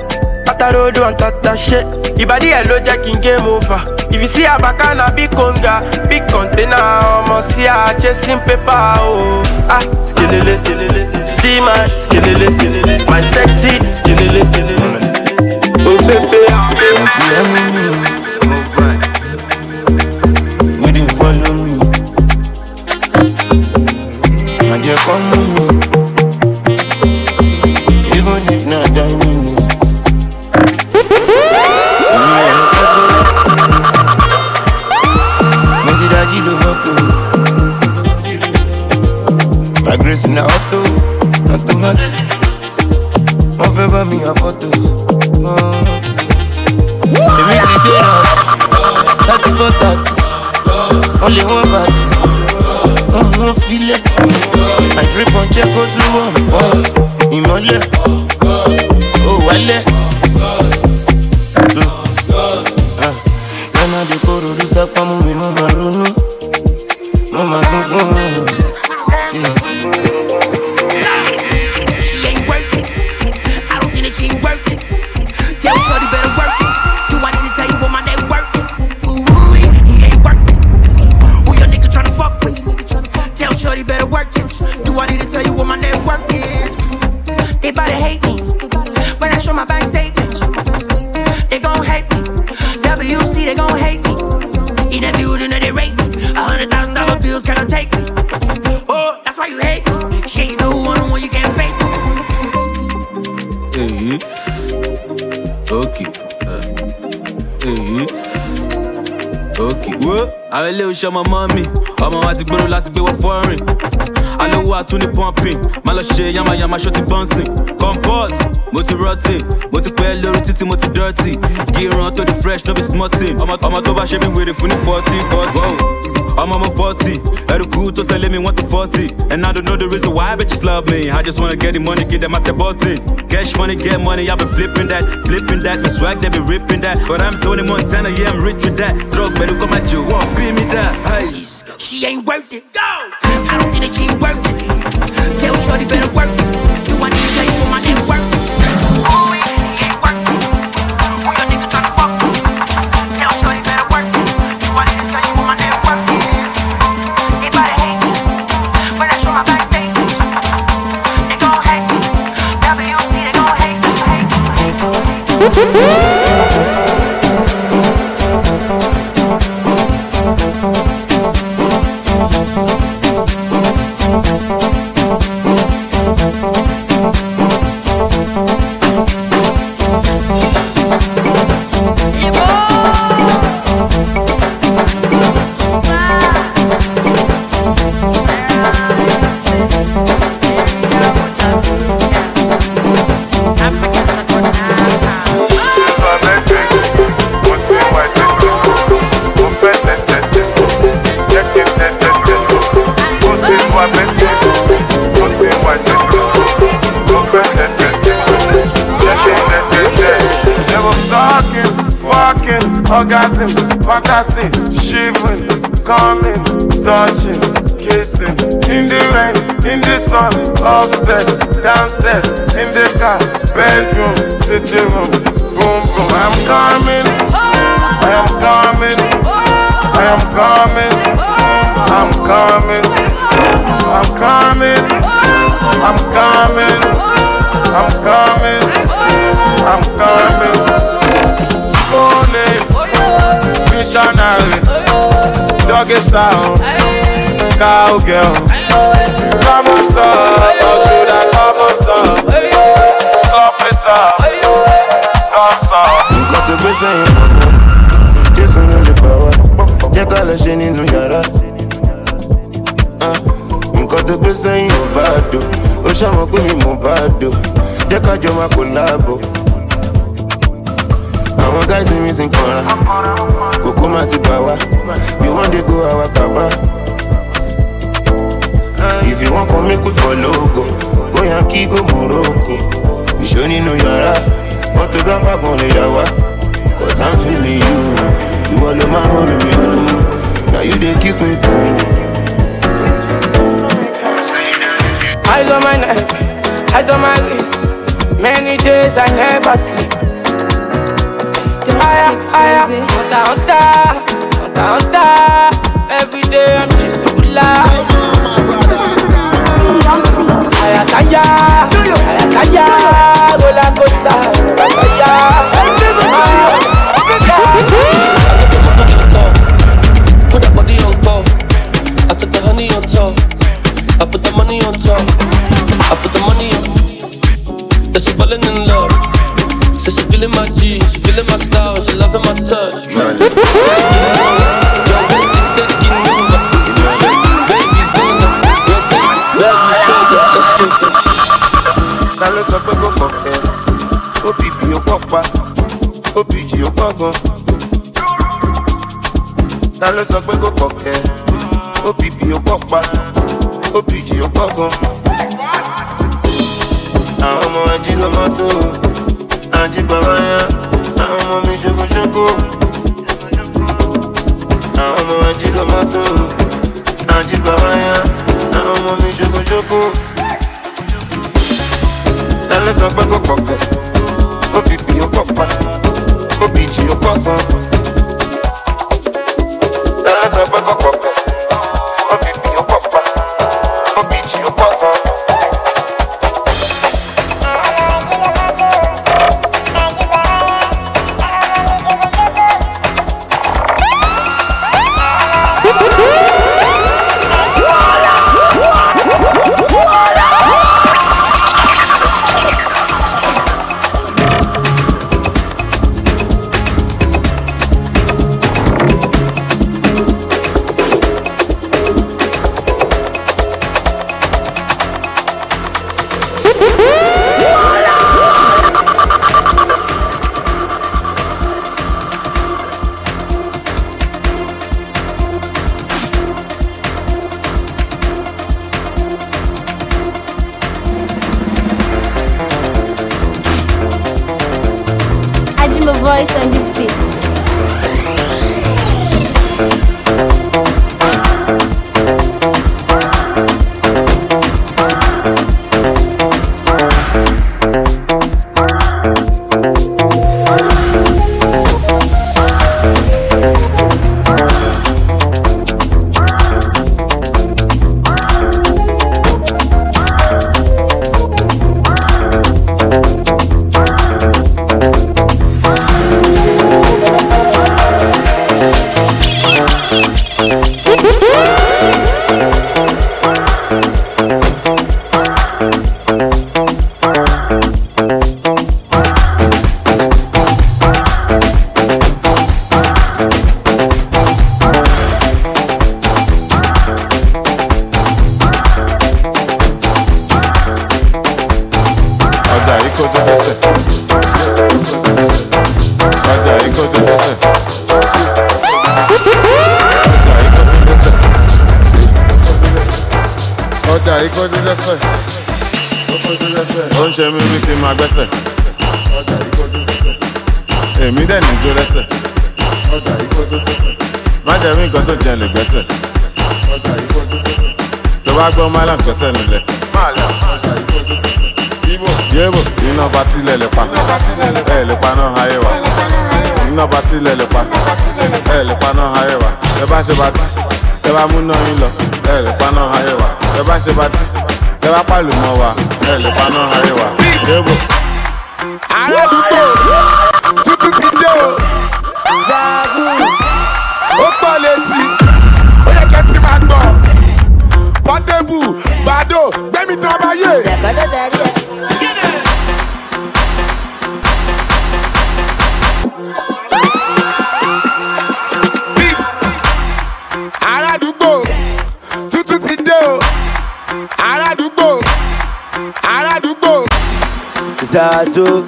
Atarodo and tata shit Ibadi hello jacking game over. If you see a baka na big conga Big container. I'ma see her chasing paper oh. Ah, skillele, skillele See my skillele, skillele My sexy skillele, skillele Oh baby, oh boy. We didn't follow me. On me. Even if not mọ́tò. My grace auto, automatic. Wọ́n fẹ́ bá mi àfọ́tò. Èmi láti four thirty. Wọ́n lé wọ́n bàtì. Wọ́n mú wọn filẹ̀. I drip on check ó tún wọ̀n pọ́s. Ìmọ̀lẹ̀ ó àwọn ilé iṣẹ́ ọmọ mọ́ mi ọmọ wa ti gbèrò láti gbé wọ fọ́rin alówó àtúní pumping. Má lọ ṣe yamayama ṣó ti bọ́ǹsìn comport mo ti rọtì mo ti pẹ́ lórí títí mo ti dirty. Irun tó di fresh no be small thing ọmọ tó bá ṣe mí wèrè fún ní forty forty. I'm almost 40, every cool to tell me want to 40 And I don't know the reason why bitches love me. I just wanna get the money, get them at the button Cash money, get money, I've been flipping that Flipping that, my swag, they be ripping that. But I'm Tony Montana, yeah, I'm rich with that. Drug better come at you, won't pay me that. Hey. She ain't Shorty better work style, cowgirl. On gbẹ́sẹ̀ nílẹ̀ yébo iná bá tilẹ̀ lè pa. Ẹ̀ lè pa náà ayé wa. Iná bá tilẹ̀ lè pa. Ẹ̀ lè pa náà ayé wa. Ẹ bá ṣe bá ti ẹ bá múná yín lọ. Ẹ lè pa náà ayé wa. Ẹ bá ṣe bá ti ẹ bá pàlù mọ́ wa. Ẹ lè pa náà ayé wa. Yébo. Zazo,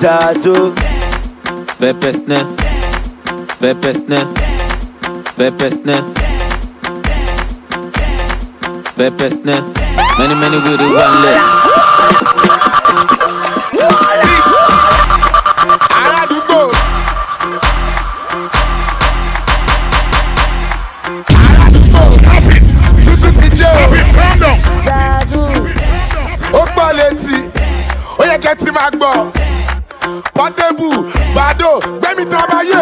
Zazu. Bepesne, Bepesne, Bepesne, Bepesne. Many, many with the one leg. Pọ́tébù bàdó gbẹ́mí tán báyé.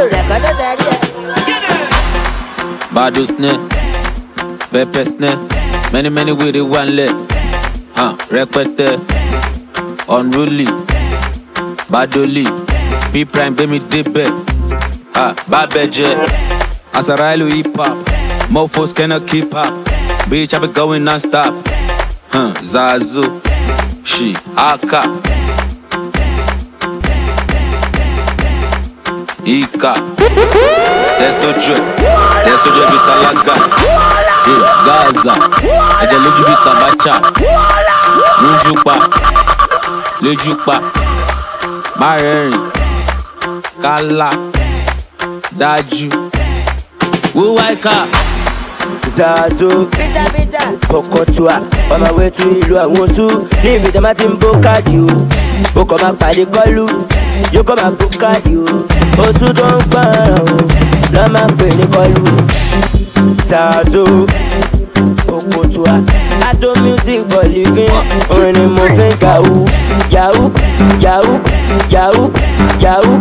Bado snare, pepper snare. Many, many with it one leg. Huh, repete, unruly, badoli, B prime, baby, dibbe. Ah, babeje. Asarailu hip hop, mofos cannot keep up. Bitch, I be going non stop. Huh, Zazu, she, Aka. Ika, Tesojo, Tesojo Vitalaga, Eh, Gaza, Ẹ̀jẹ̀ lójú bíi Tabacha, lójú pa, lójú pa, má rẹ́rìn, kálá, dájú, wíwá ìka. Zazo, Pokotua, on my way to ìlú àwọn oṣù, ní ibi tí máa ti ń bó káàdì o. Ó kọ́ máa pàdé kọ́lù, yóò kọ́ máa bó káàdì o. Oṣù tó ń gbọ́ràn o, lọ́ máa pè ní kọ́lù. Zazo, Pokotua, Ado music for living, orin ni mo fi ń kàwú. Yahoo, Yahoo, Yahoo, Yahoo.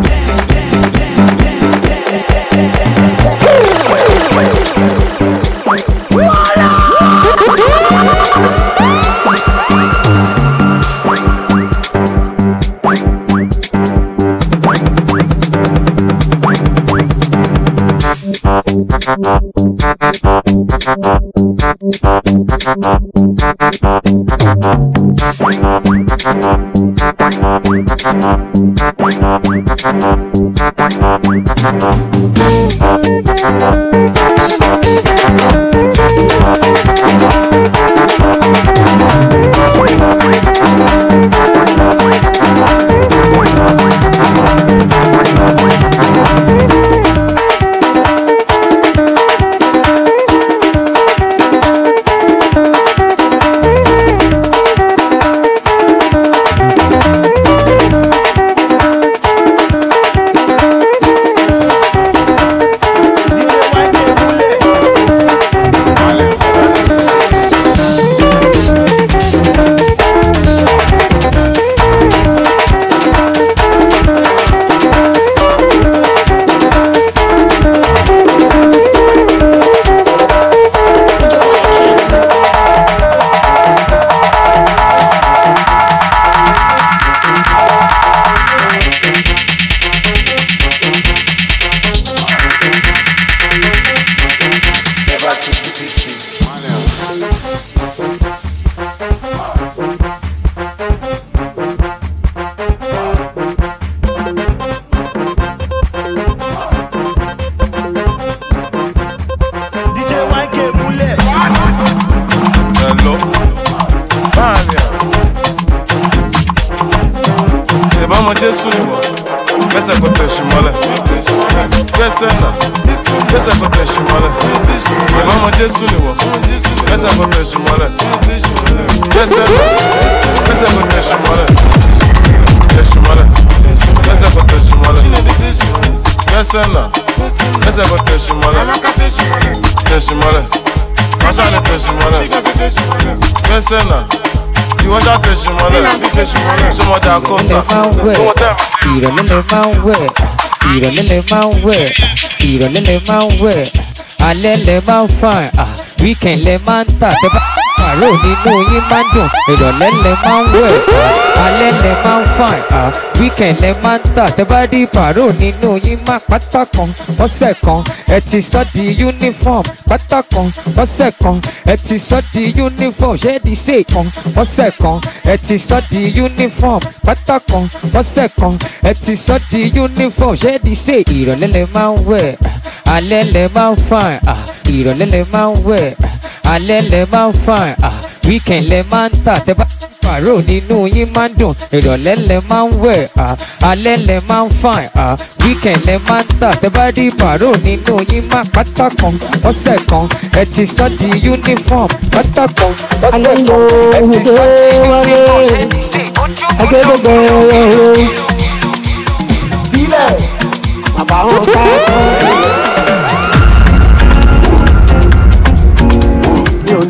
Hello. my way. You don't live my way. You don't live my way. You don't live my way. I live my fire. We can live my time. Pàrọ̀ nínú yín máa ń dùn ìrọ̀lẹ́ lè máa ń wẹ̀ alẹ́ lè máa ń fàn weekend lè máa ń tà tẹ́ bá di pàrọ̀ nínú yín máa pátá kan ọ̀sẹ̀ kan ẹ ti sọ di uniform pátá kan ọ̀sẹ̀ kan ẹ ti sọ di uniform di ṣe kan ọ̀sẹ̀ kan ẹ ti sọ di uniform pátá kan ọ̀sẹ̀ kan ẹ ti sọ di uniform di ṣe ìrọ̀lẹ́ lè máa ń wẹ̀ alẹ́ lè máa ń fàn ìrọ̀lẹ́ lè máa ń wẹ̀ alẹ́ lè máa ń fàn weekend lè máa ń tà. Tẹ́ bá pàrọ̀ nínú yín máa ń dùn ìrọ̀lẹ́ lè máa ń wẹ̀ alẹ́ lè máa ń fàn weekend lè máa ń tà. Tẹ́ bá di pàrọ̀ nínú yín máa pátá kan ọ̀sẹ̀ kan ẹ ti sọ di uniform pátá kan ọ̀sẹ̀ kan ẹ ti sọ di uniform. Ṣé ti ṣe agbẹ́dẹ́gbẹ́ ọ̀rọ̀ sílẹ̀ bàbá wọn ká mi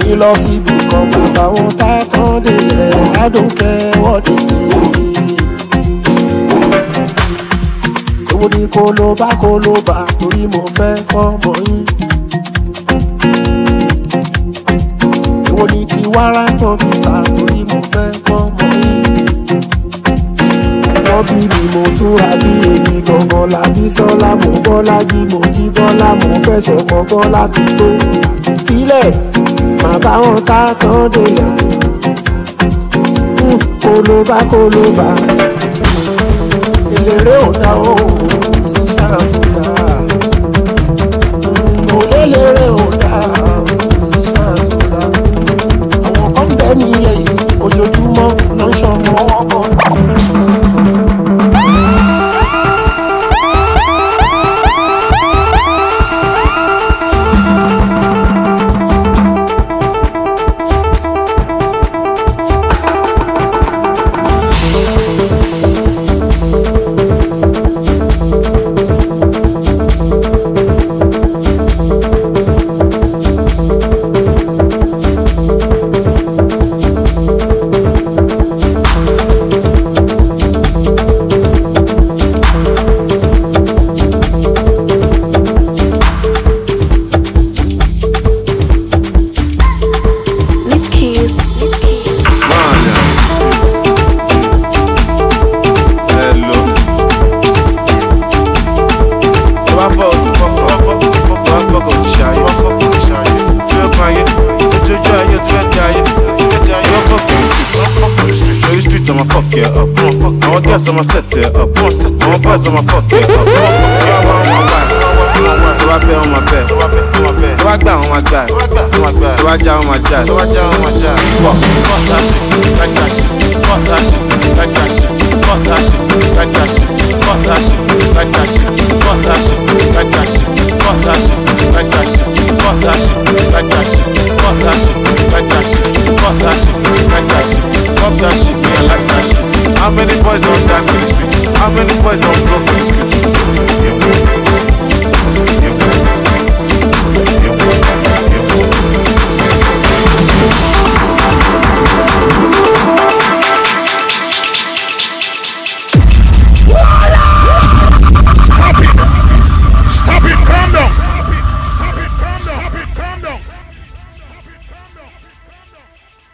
ní lọ síbi kan bàbá wọn tá tán délẹ̀ adókẹ́ wọ́ọ̀dì sí i. èwo ni kó ló bá kó ló bá torí mo fẹ́ fọ́mọ yín. èwo ni ti wàrà tó fi sá torí mo fẹ́ fọ́mọ yín wọ́n bí mi mo túra bí èmi gangan làbí sọ́lá mo bọ́lá jí mo jí bọ́lá mo fẹ́ sọ̀kọ̀ bọ́lá ti tó. filẹ̀ má bá wọn tá tán délẹ̀ kólóbá kólóbá. Eléré ò dá o sí ṣàǹfùdà mo lélẹ́rẹ́ ò dá sí ṣàǹfùdà àwọn kan bẹ́ẹ̀ nílẹ̀ yìí ojoojúmọ́ ló ń ṣọmọ wọn Àwọn boys I'ma fuck it up. Yọ̀wọ̀ àwọn wáì. Tó bá bẹ́ wọn máa bẹ̀. Tó bá gbà wọn máa gbà. Tó bá já wọn máa já. Fuck, fuck that shit, like that shit. Fuck that shit, like that shit. Fuck that shit, like that shit. Fuck that shit, like that shit. Fuck that shit, like that shit. Fuck that shit, like that shit. Fuck that shit, like that shit. Fuck that shit, like that shit. Fuck that shit, like that shit. Fuck that shit, like that shit. How many boys don't die dance with streets? How many boys don't blow with streets? Yeah.